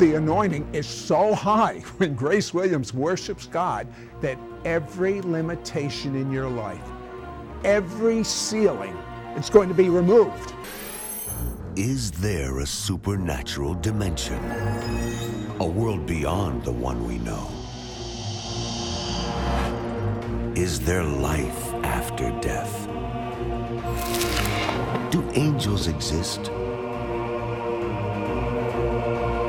The anointing is so high when Grace Williams worships God that every limitation in your life, every ceiling, it's going to be removed. Is there a supernatural dimension? A world beyond the one we know? Is there life after death? Do angels exist?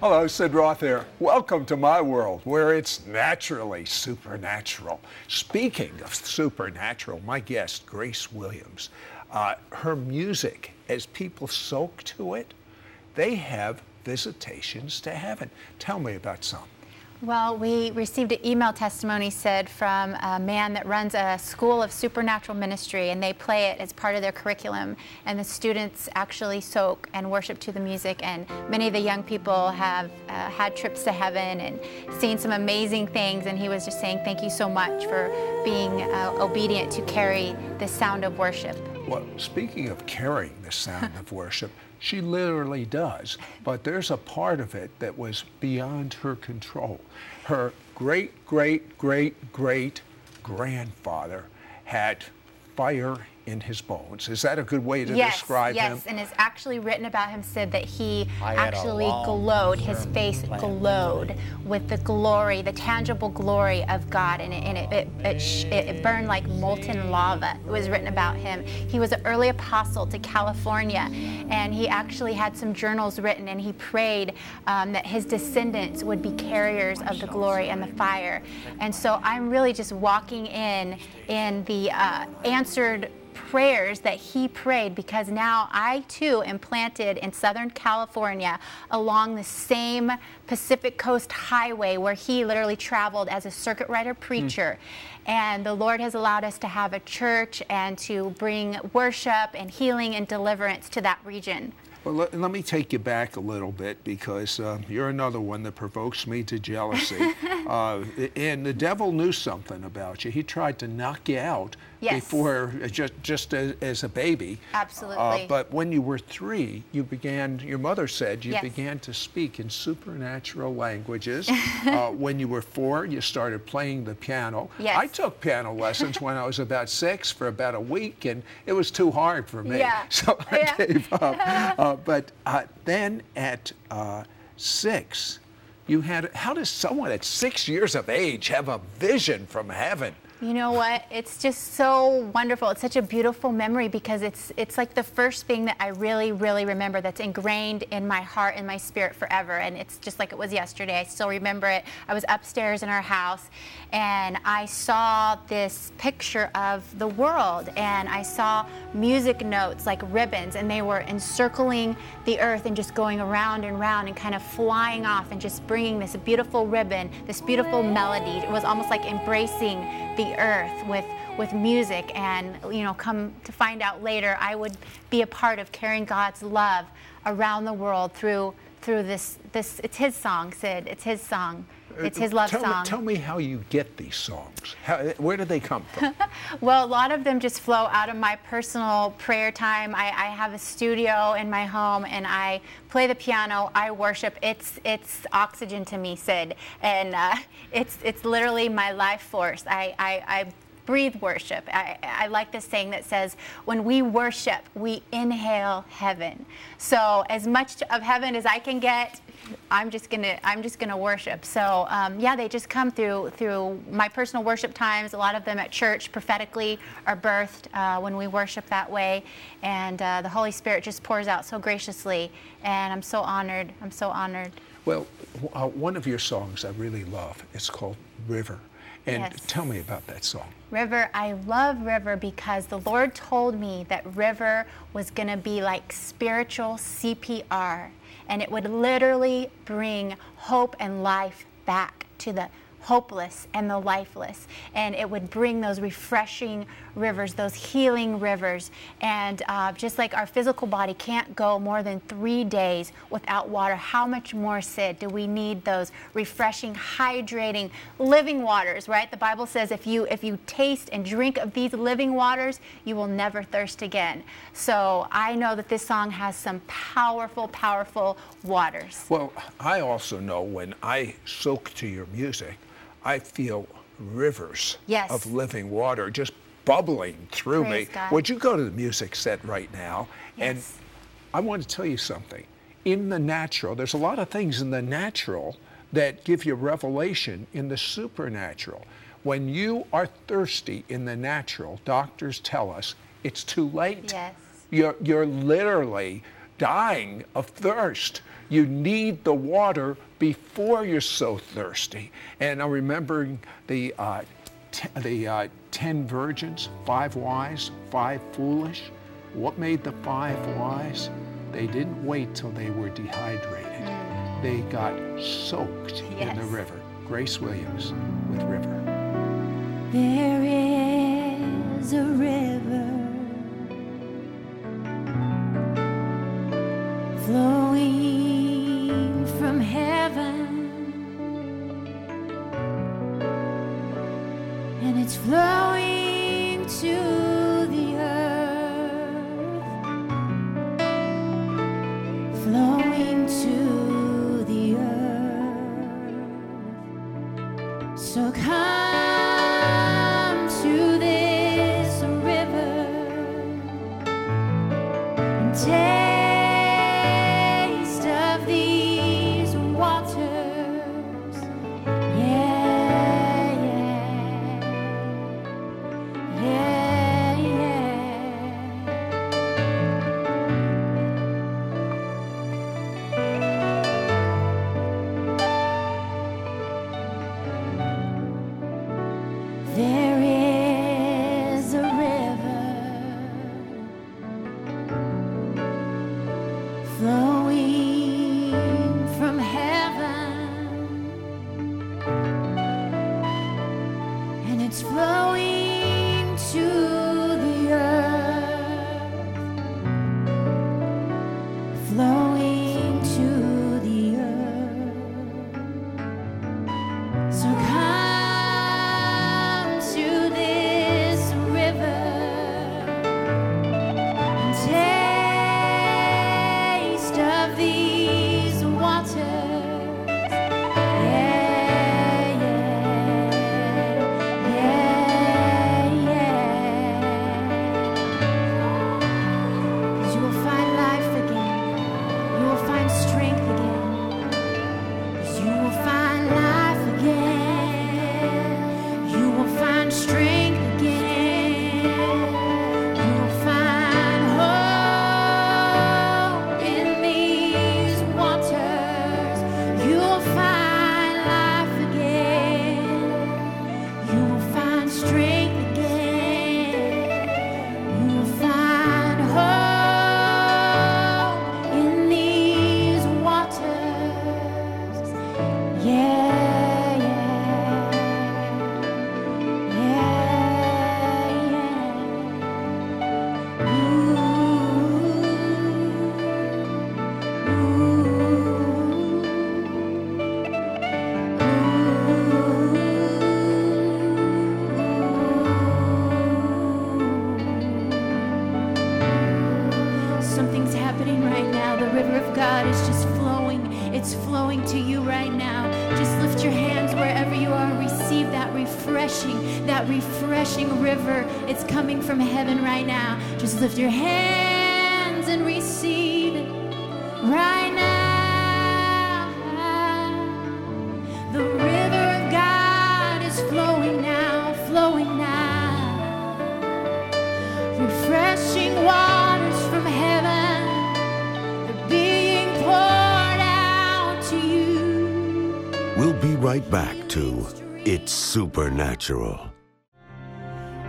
Hello, Sid Roth here. Welcome to my world where it's naturally supernatural. Speaking of supernatural, my guest, Grace Williams, uh, her music, as people soak to it, they have visitations to heaven. Tell me about some. Well, we received an email testimony Sid from a man that runs a school of supernatural ministry, and they play it as part of their curriculum. And the students actually soak and worship to the music. And many of the young people have uh, had trips to heaven and seen some amazing things. And he was just saying, Thank you so much for being uh, obedient to carry the sound of worship. Well, speaking of carrying the sound of worship, she literally does. But there's a part of it that was beyond her control. Her great, great, great, great grandfather had fire in his bones. Is that a good way to yes, describe yes. him? Yes, and it's actually written about him said that he I actually glowed, his face glowed with the glory, the tangible glory of God, and it, and it, it, it, it it burned like molten lava. It was written about him. He was an early apostle to California, and he actually had some journals written, and he prayed um, that his descendants would be carriers of the glory and the fire. And so I'm really just walking in in the uh, answered prayers that he prayed because now I too am planted in Southern California along the same Pacific Coast Highway where he literally traveled as a circuit rider preacher. And the Lord has allowed us to have a church and to bring worship and healing and deliverance to that region. Well, let, let me take you back a little bit because uh, you're another one that provokes me to jealousy. uh, and the devil knew something about you. He tried to knock you out Yes. before, uh, just, just as, as a baby. Absolutely. Uh, but when you were three, you began, your mother said, you Yes. began to speak in supernatural languages. uh, when you were four, you started playing the piano. Yes. I took piano lessons when I was about six for about a week, and it was too hard for me. Yeah. So I Yeah. gave up. Uh, but uh, then at uh, six, you had, how does someone at six years of age have a vision from heaven? You know what? It's just so wonderful. It's such a beautiful memory because it's it's like the first thing that I really really remember that's ingrained in my heart and my spirit forever and it's just like it was yesterday. I still remember it. I was upstairs in our house and I saw this picture of the world and I saw music notes like ribbons and they were encircling the earth and just going around and around and kind of flying off and just bringing this beautiful ribbon, this beautiful melody. It was almost like embracing the earth with with music and you know come to find out later I would be a part of carrying God's love around the world through through this this it's his song Sid it's his song it's his love tell song Me, tell me how you get these songs. How, where do they come from? Well, a lot of them just flow out of my personal prayer time. I, I have a studio in my home, and I play the piano. I worship. It's it's oxygen to me, Sid, and uh, it's it's literally my life force. I I, I breathe worship. I, I like this saying that says, when we worship, we inhale heaven. So as much of heaven as I can get, I'm just gonna I'm just gonna worship. So um, yeah, they just come through through my personal worship times. A lot of them at church prophetically are birthed uh, when we worship that way, and uh, the Holy Spirit just pours out so graciously. And I'm so honored. I'm so honored. Well, uh, one of your songs I really love. It's called River. And Yes. tell me about that song. River, I love River because the Lord told me that River was going to be like spiritual CPR and it would literally bring hope and life back to the hopeless and the lifeless. And it would bring those refreshing rivers, those healing rivers. And uh, just like our physical body can't go more than three days without water, how much more, Sid, do we need those refreshing, hydrating, living waters, right? The Bible says if you if you taste and drink of these living waters, you will never thirst again. So I know that this song has some powerful, powerful waters. Well, I also know when I soak to your music, I feel rivers Yes. of living water just bubbling through Praise me. God. Would you go to the music set right now? And I want to tell you something. In the natural, there's a lot of things in the natural that give you revelation in the supernatural. When you are thirsty in the natural, doctors tell us it's too late. Yes. You're, you're literally dying of thirst. You need the water before you're so thirsty. And I'm remembering the, uh, t- the uh, ten virgins, five wise, five foolish. What made the five wise? They didn't wait till they were dehydrated. They got soaked in the river. Grace Williams with River. There is a river flowing these waters. We'll be right back to It's supernatural.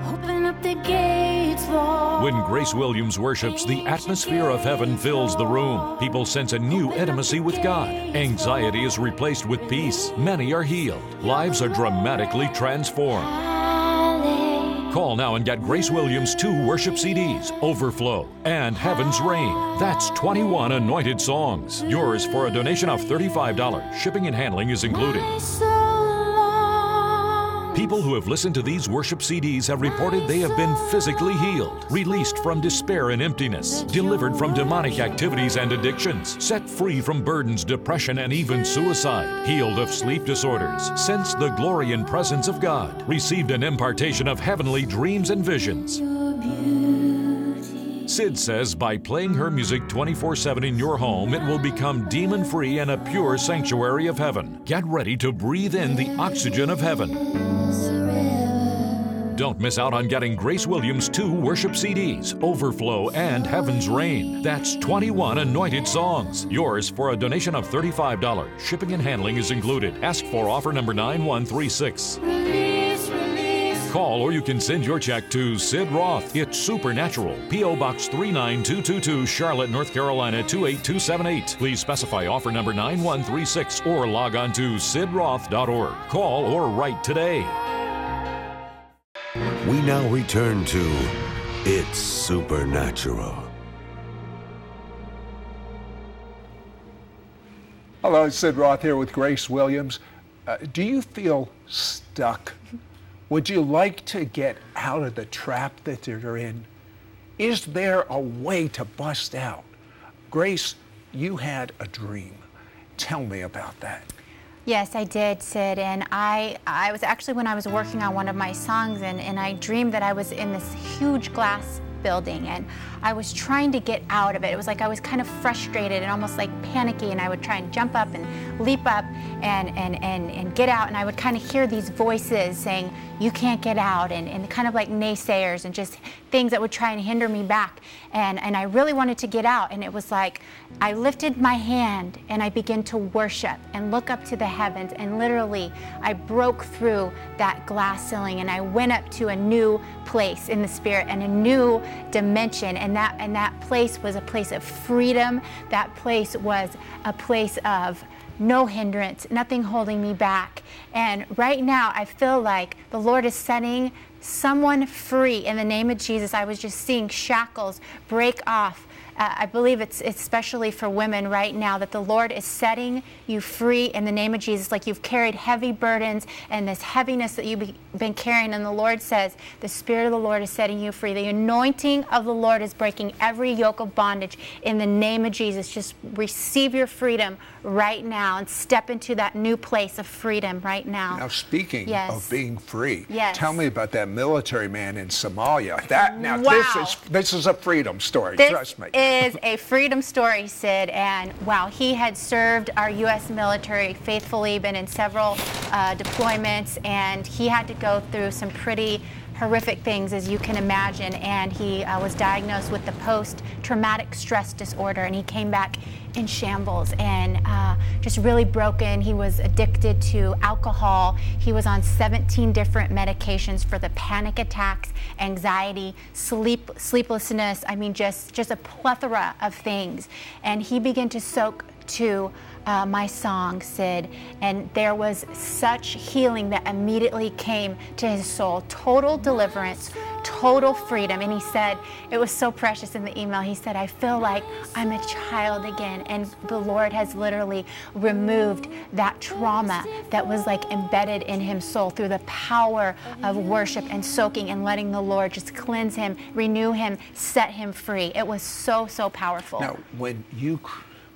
Open up the gates, Lord. When Grace Williams worships, the atmosphere of heaven fills the room. People sense a new intimacy with God. Anxiety is replaced with peace. Many are healed. Lives are dramatically transformed. Call now and get Grace Williams' two worship CDs, Overflow and Heaven's Rain. That's 21 anointed songs. Yours for a donation of $35. Shipping and handling is included. People who have listened to these worship CDs have reported they have been physically healed, released from despair and emptiness, delivered from demonic activities and addictions, set free from burdens, depression, and even suicide, healed of sleep disorders, sensed the glory and presence of God, received an impartation of heavenly dreams and visions. Sid says by playing her music 24 7 in your home, it will become demon free and a pure sanctuary of heaven. Get ready to breathe in the oxygen of heaven. Don't miss out on getting Grace Williams' two worship CDs, Overflow and Heaven's Rain. That's 21 anointed songs. Yours for a donation of $35. Shipping and handling is included. Ask for offer number 9136. Call or you can send your check to Sid Roth. It's Supernatural. P.O. Box 39222, Charlotte, North Carolina 28278. Please specify offer number 9136 or log on to sidroth.org. Call or write today. We now return to It's Supernatural. Hello, Sid Roth here with Grace Williams. Uh, do you feel stuck? Would you like to get out of the trap that you're in? Is there a way to bust out? Grace, you had a dream. Tell me about that. Yes, I did, Sid. And I, I was actually when I was working on one of my songs, and, and I dreamed that I was in this huge glass building and I was trying to get out of it. It was like I was kind of frustrated and almost like panicky and I would try and jump up and leap up and, and, and, and get out and I would kind of hear these voices saying, you can't get out and, and kind of like naysayers and just things that would try and hinder me back. And, and I really wanted to get out and it was like I lifted my hand and I began to worship and look up to the heavens and literally I broke through that glass ceiling and I went up to a new place in the spirit and a new dimension and that and that place was a place of freedom. That place was a place of no hindrance nothing holding me back. And right now i feel like the lord is setting someone free. In the name of jesus i was just seeing shackles break off uh, I believe it's especially for women right now that the Lord is setting you free in the name of Jesus. Like you've carried heavy burdens and this heaviness that you've been carrying, and the Lord says, The Spirit of the Lord is setting you free. The anointing of the Lord is breaking every yoke of bondage in the name of Jesus. Just receive your freedom right now and step into that new place of freedom right now. Now, speaking Yes. of being free, Yes. tell me about that military man in Somalia. That now Wow. this is this is a freedom story. This trust me. is a freedom story, Sid. And wow, he had served our U.S. military faithfully, been in several uh, deployments, and he had to go through some pretty horrific things, as you can imagine. And he uh, was diagnosed with the post traumatic stress disorder, and he came back in shambles and uh, just really broken. He was addicted to alcohol. He was on 17 different medications for the panic attacks, anxiety, sleep, sleeplessness. I mean, just just a plethora of things. And he began to soak to uh, my song, Sid, and there was such healing that immediately came to his soul. Total deliverance, total freedom. And he said, it was so precious in the email. He said, I feel like I'm a child again. And the Lord has literally removed that trauma that was like embedded in his soul through the power of worship and soaking and letting the Lord just cleanse him, renew him, set him free. It was so, so powerful. Now, when you,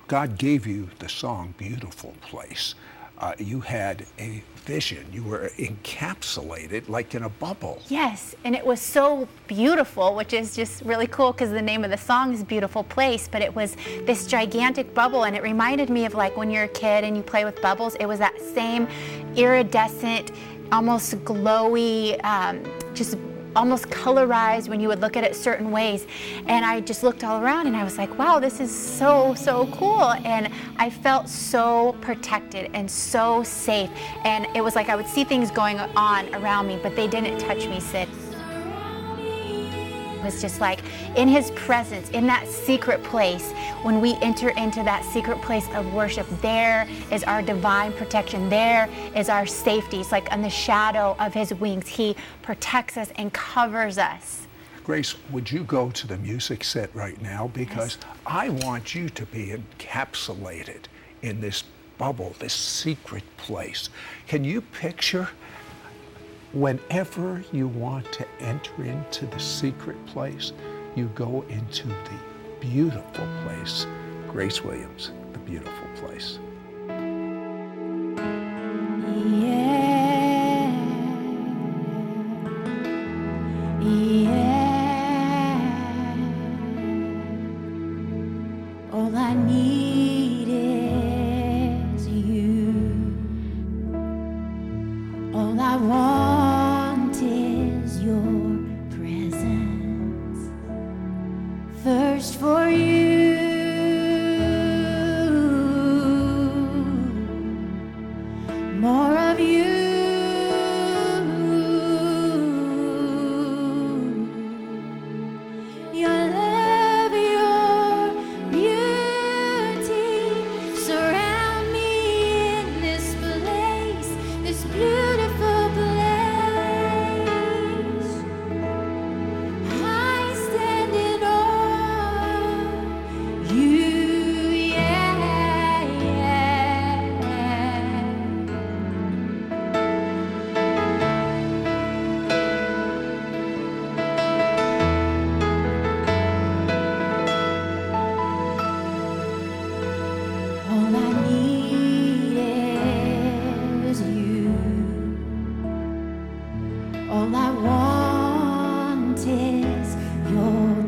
God gave you the song "Beautiful Place," uh, you had a vision. You were encapsulated like in a bubble. Yes, and it was so beautiful, which is just really cool because the name of the song is Beautiful Place, but it was this gigantic bubble and it reminded me of like when you're a kid and you play with bubbles, it was that same iridescent, almost glowy, um, just almost colorized when you would look at it certain ways. And I just looked all around and I was like, wow, this is so, so cool. And I felt so protected and so safe. And it was like I would see things going on around me, but they didn't touch me, Sid was just like in his presence, in that secret place, when we enter into that secret place of worship, there is our divine protection. There is our safety. It's like in the shadow of his wings. He protects us and covers us. Grace, would you go to the music set right now? Because yes. I want you to be encapsulated in this bubble, this secret place. Can you picture Whenever you want to enter into the secret place, you go into the beautiful place. Grace Williams, the beautiful place. Yeah. Yeah. Your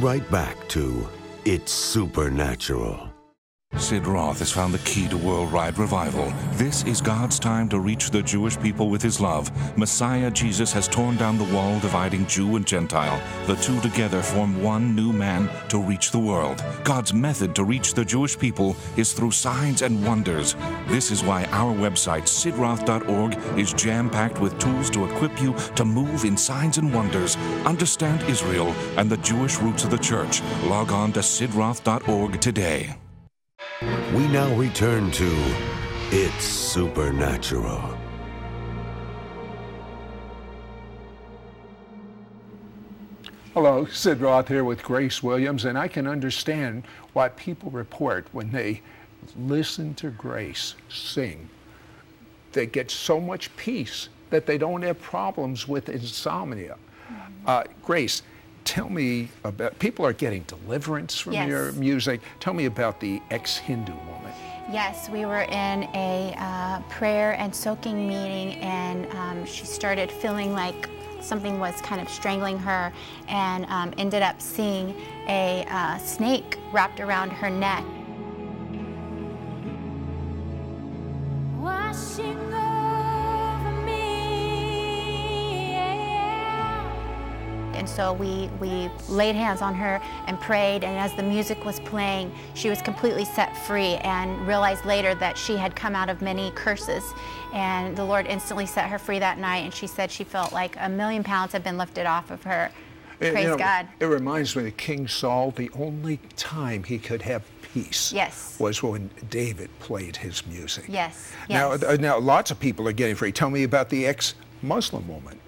right back to It's Supernatural. Sid Roth has found the key to worldwide revival. This is God's time to reach the Jewish people with his love. Messiah Jesus has torn down the wall dividing Jew and Gentile. The two together form one new man to reach the world. God's method to reach the Jewish people is through signs and wonders. This is why our website, sidroth.org, is jam packed with tools to equip you to move in signs and wonders, understand Israel and the Jewish roots of the church. Log on to sidroth.org today. We now return to It's Supernatural. Hello, Sid Roth here with Grace Williams, and I can understand why people report when they listen to Grace sing, they get so much peace that they don't have problems with insomnia. Uh, Grace, tell me about, people are getting deliverance from Yes. your music. Tell me about the ex-Hindu woman. Yes, we were in a uh, prayer and soaking meeting, and um, she started feeling like something was kind of strangling her, and um, ended up seeing a uh, snake wrapped around her neck. Washing And so we, we laid hands on her and prayed. And as the music was playing, she was completely set free and realized later that she had come out of many curses. And the Lord instantly set her free that night. And she said she felt like a million pounds had been lifted off of her. You Praise know, God. It reminds me of King Saul, the only time he could have peace Yes. was when David played his music. Yes, Now, yes. uh, now lots of people are getting free. Tell me about the ex-Muslim woman.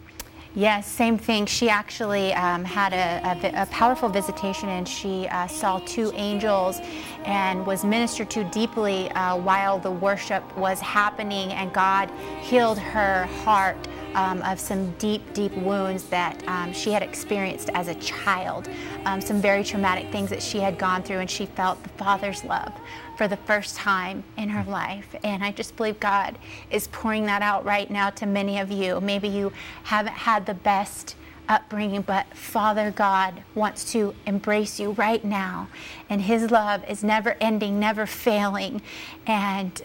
Yes, same thing. She actually um, had a, a a powerful visitation and she uh, saw two angels and was ministered to deeply uh, while the worship was happening, and God healed her heart. Um, of some deep, deep wounds that um, she had experienced as a child, um, some very traumatic things that she had gone through, and she felt the Father's love for the first time in her life. And I just believe God is pouring that out right now to many of you. Maybe you haven't had the best upbringing, but Father God wants to embrace you right now. And His love is never ending, never failing. And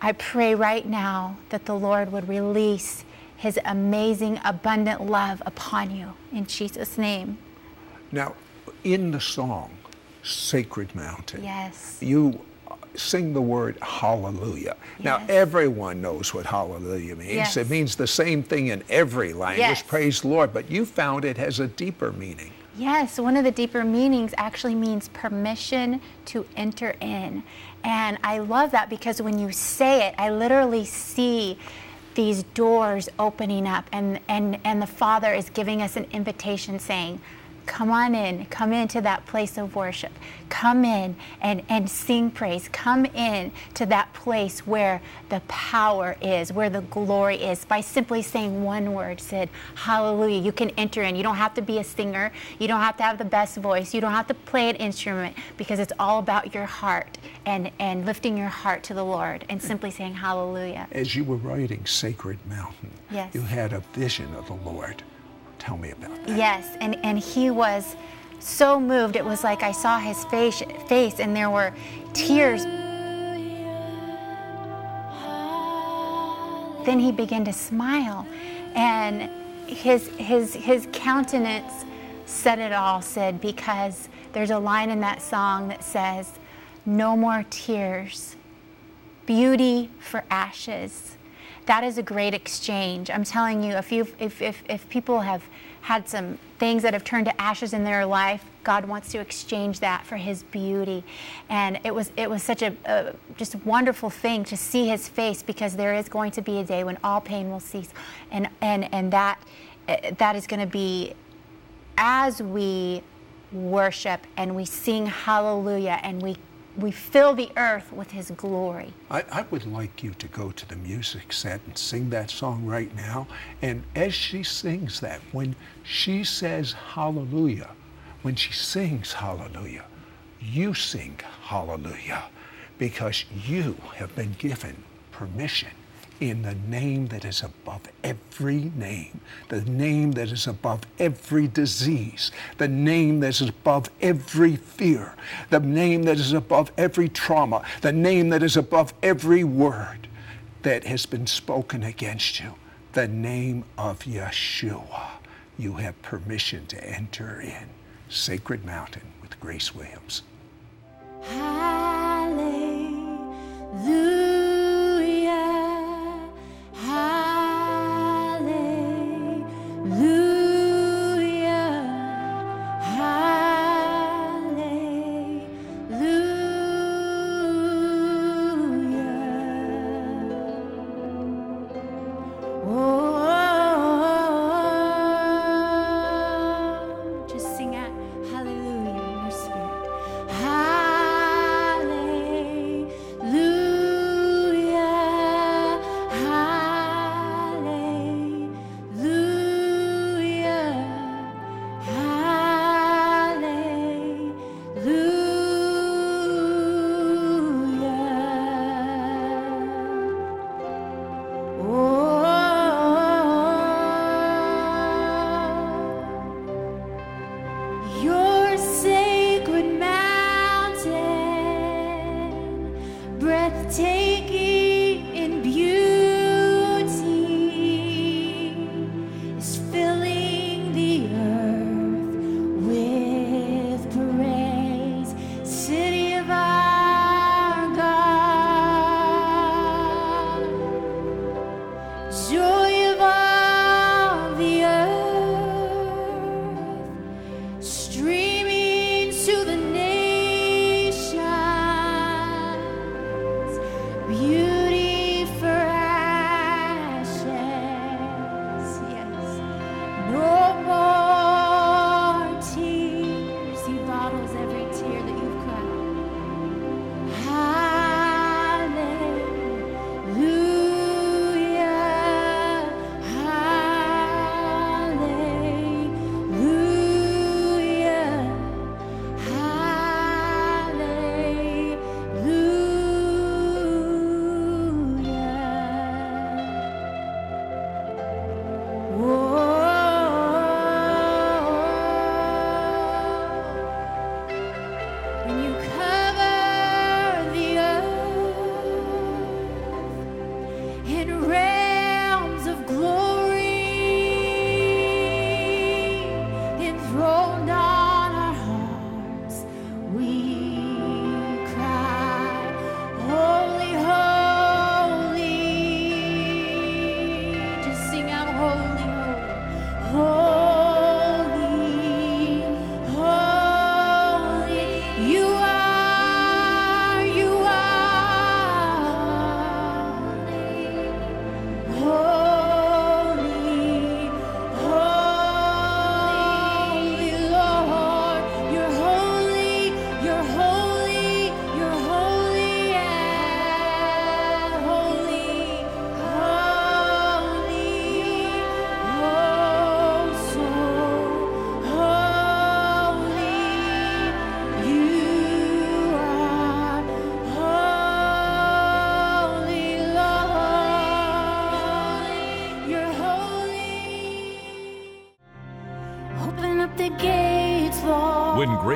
I pray right now that the Lord would release His amazing, abundant love upon you in Jesus' name. Now, in the song "Sacred Mountain," Yes. you sing the word hallelujah. Now, everyone knows what hallelujah means. Yes. It means the same thing in every language, Yes. praise the Lord, but you found it has a deeper meaning. Yes, one of the deeper meanings actually means permission to enter in. And I love that because when you say it, I literally see these doors opening up and, and, and the Father is giving us an invitation saying, Come on in, come into that place of worship. Come in and, and sing praise. Come in to that place where the power is, where the glory is. By simply saying one word, Sid, Hallelujah, you can enter in. You don't have to be a singer. You don't have to have the best voice. You don't have to play an instrument because it's all about your heart and, and lifting your heart to the Lord and simply saying, Hallelujah. As you were writing Sacred Mountain, Yes. you had a vision of the Lord. Tell me about that. Yes, and, and he was so moved. It was like I saw his face, face and there were tears. Then he began to smile, and his, his, his countenance said it all, Sid, because there's a line in that song that says, No more tears, beauty for ashes. That is a great exchange. I'm telling you, if, you if, if, if people have had some things that have turned to ashes in their life, God wants to exchange that for His beauty. And it was, it was such a, a just wonderful thing to see His face because there is going to be a day when all pain will cease. And, and, and that, that is going to be as we worship and we sing hallelujah and we, we fill the earth with His glory. I, I would like you to go to the music set and sing that song right now. And as she sings that, when she says hallelujah, when she sings hallelujah, you sing hallelujah because you have been given permission in the name that is above every name, the name that is above every disease, the name that is above every fear, the name that is above every trauma, the name that is above every word that has been spoken against you, the name of Yeshua. You have permission to enter in Sacred Mountain with Grace Williams.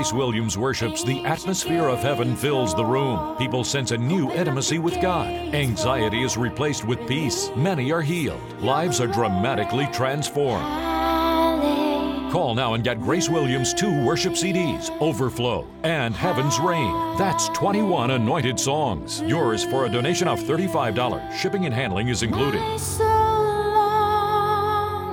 Grace Williams worships, the atmosphere of heaven fills the room. People sense a new intimacy with God. Anxiety is replaced with peace. Many are healed. Lives are dramatically transformed. Call now and get Grace Williams' two worship CDs, Overflow and Heaven's Rain. That's 21 anointed songs. Yours for a donation of $35. Shipping and handling is included.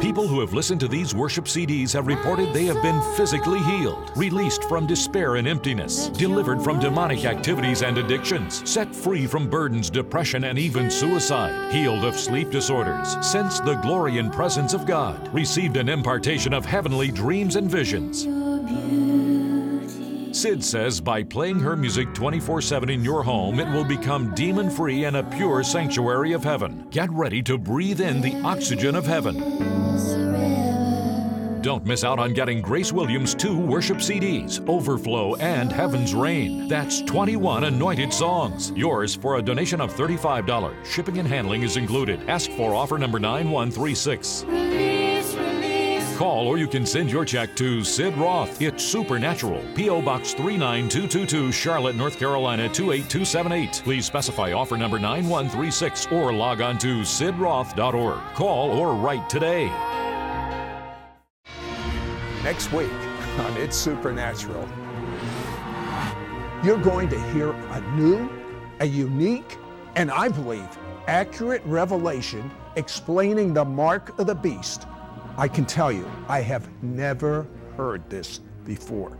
People who have listened to these worship CDs have reported they have been physically healed, released from despair and emptiness, delivered from demonic activities and addictions, set free from burdens, depression, and even suicide, healed of sleep disorders, sensed the glory and presence of God, received an impartation of heavenly dreams and visions. Sid says by playing her music 24 7 in your home, it will become demon free and a pure sanctuary of heaven. Get ready to breathe in the oxygen of heaven. Don't miss out on getting Grace Williams' two worship CDs, Overflow and Heaven's Rain. That's 21 anointed songs. Yours for a donation of $35. Shipping and handling is included. Ask for offer number 9136. Call or you can send your check to Sid Roth. It's Supernatural. P.O. Box 39222, Charlotte, North Carolina 28278. Please specify offer number 9136 or log on to sidroth.org. Call or write today. Next week on It's Supernatural, you're going to hear a new, a unique, and I believe accurate revelation explaining the mark of the beast. I can tell you, I have never heard this before.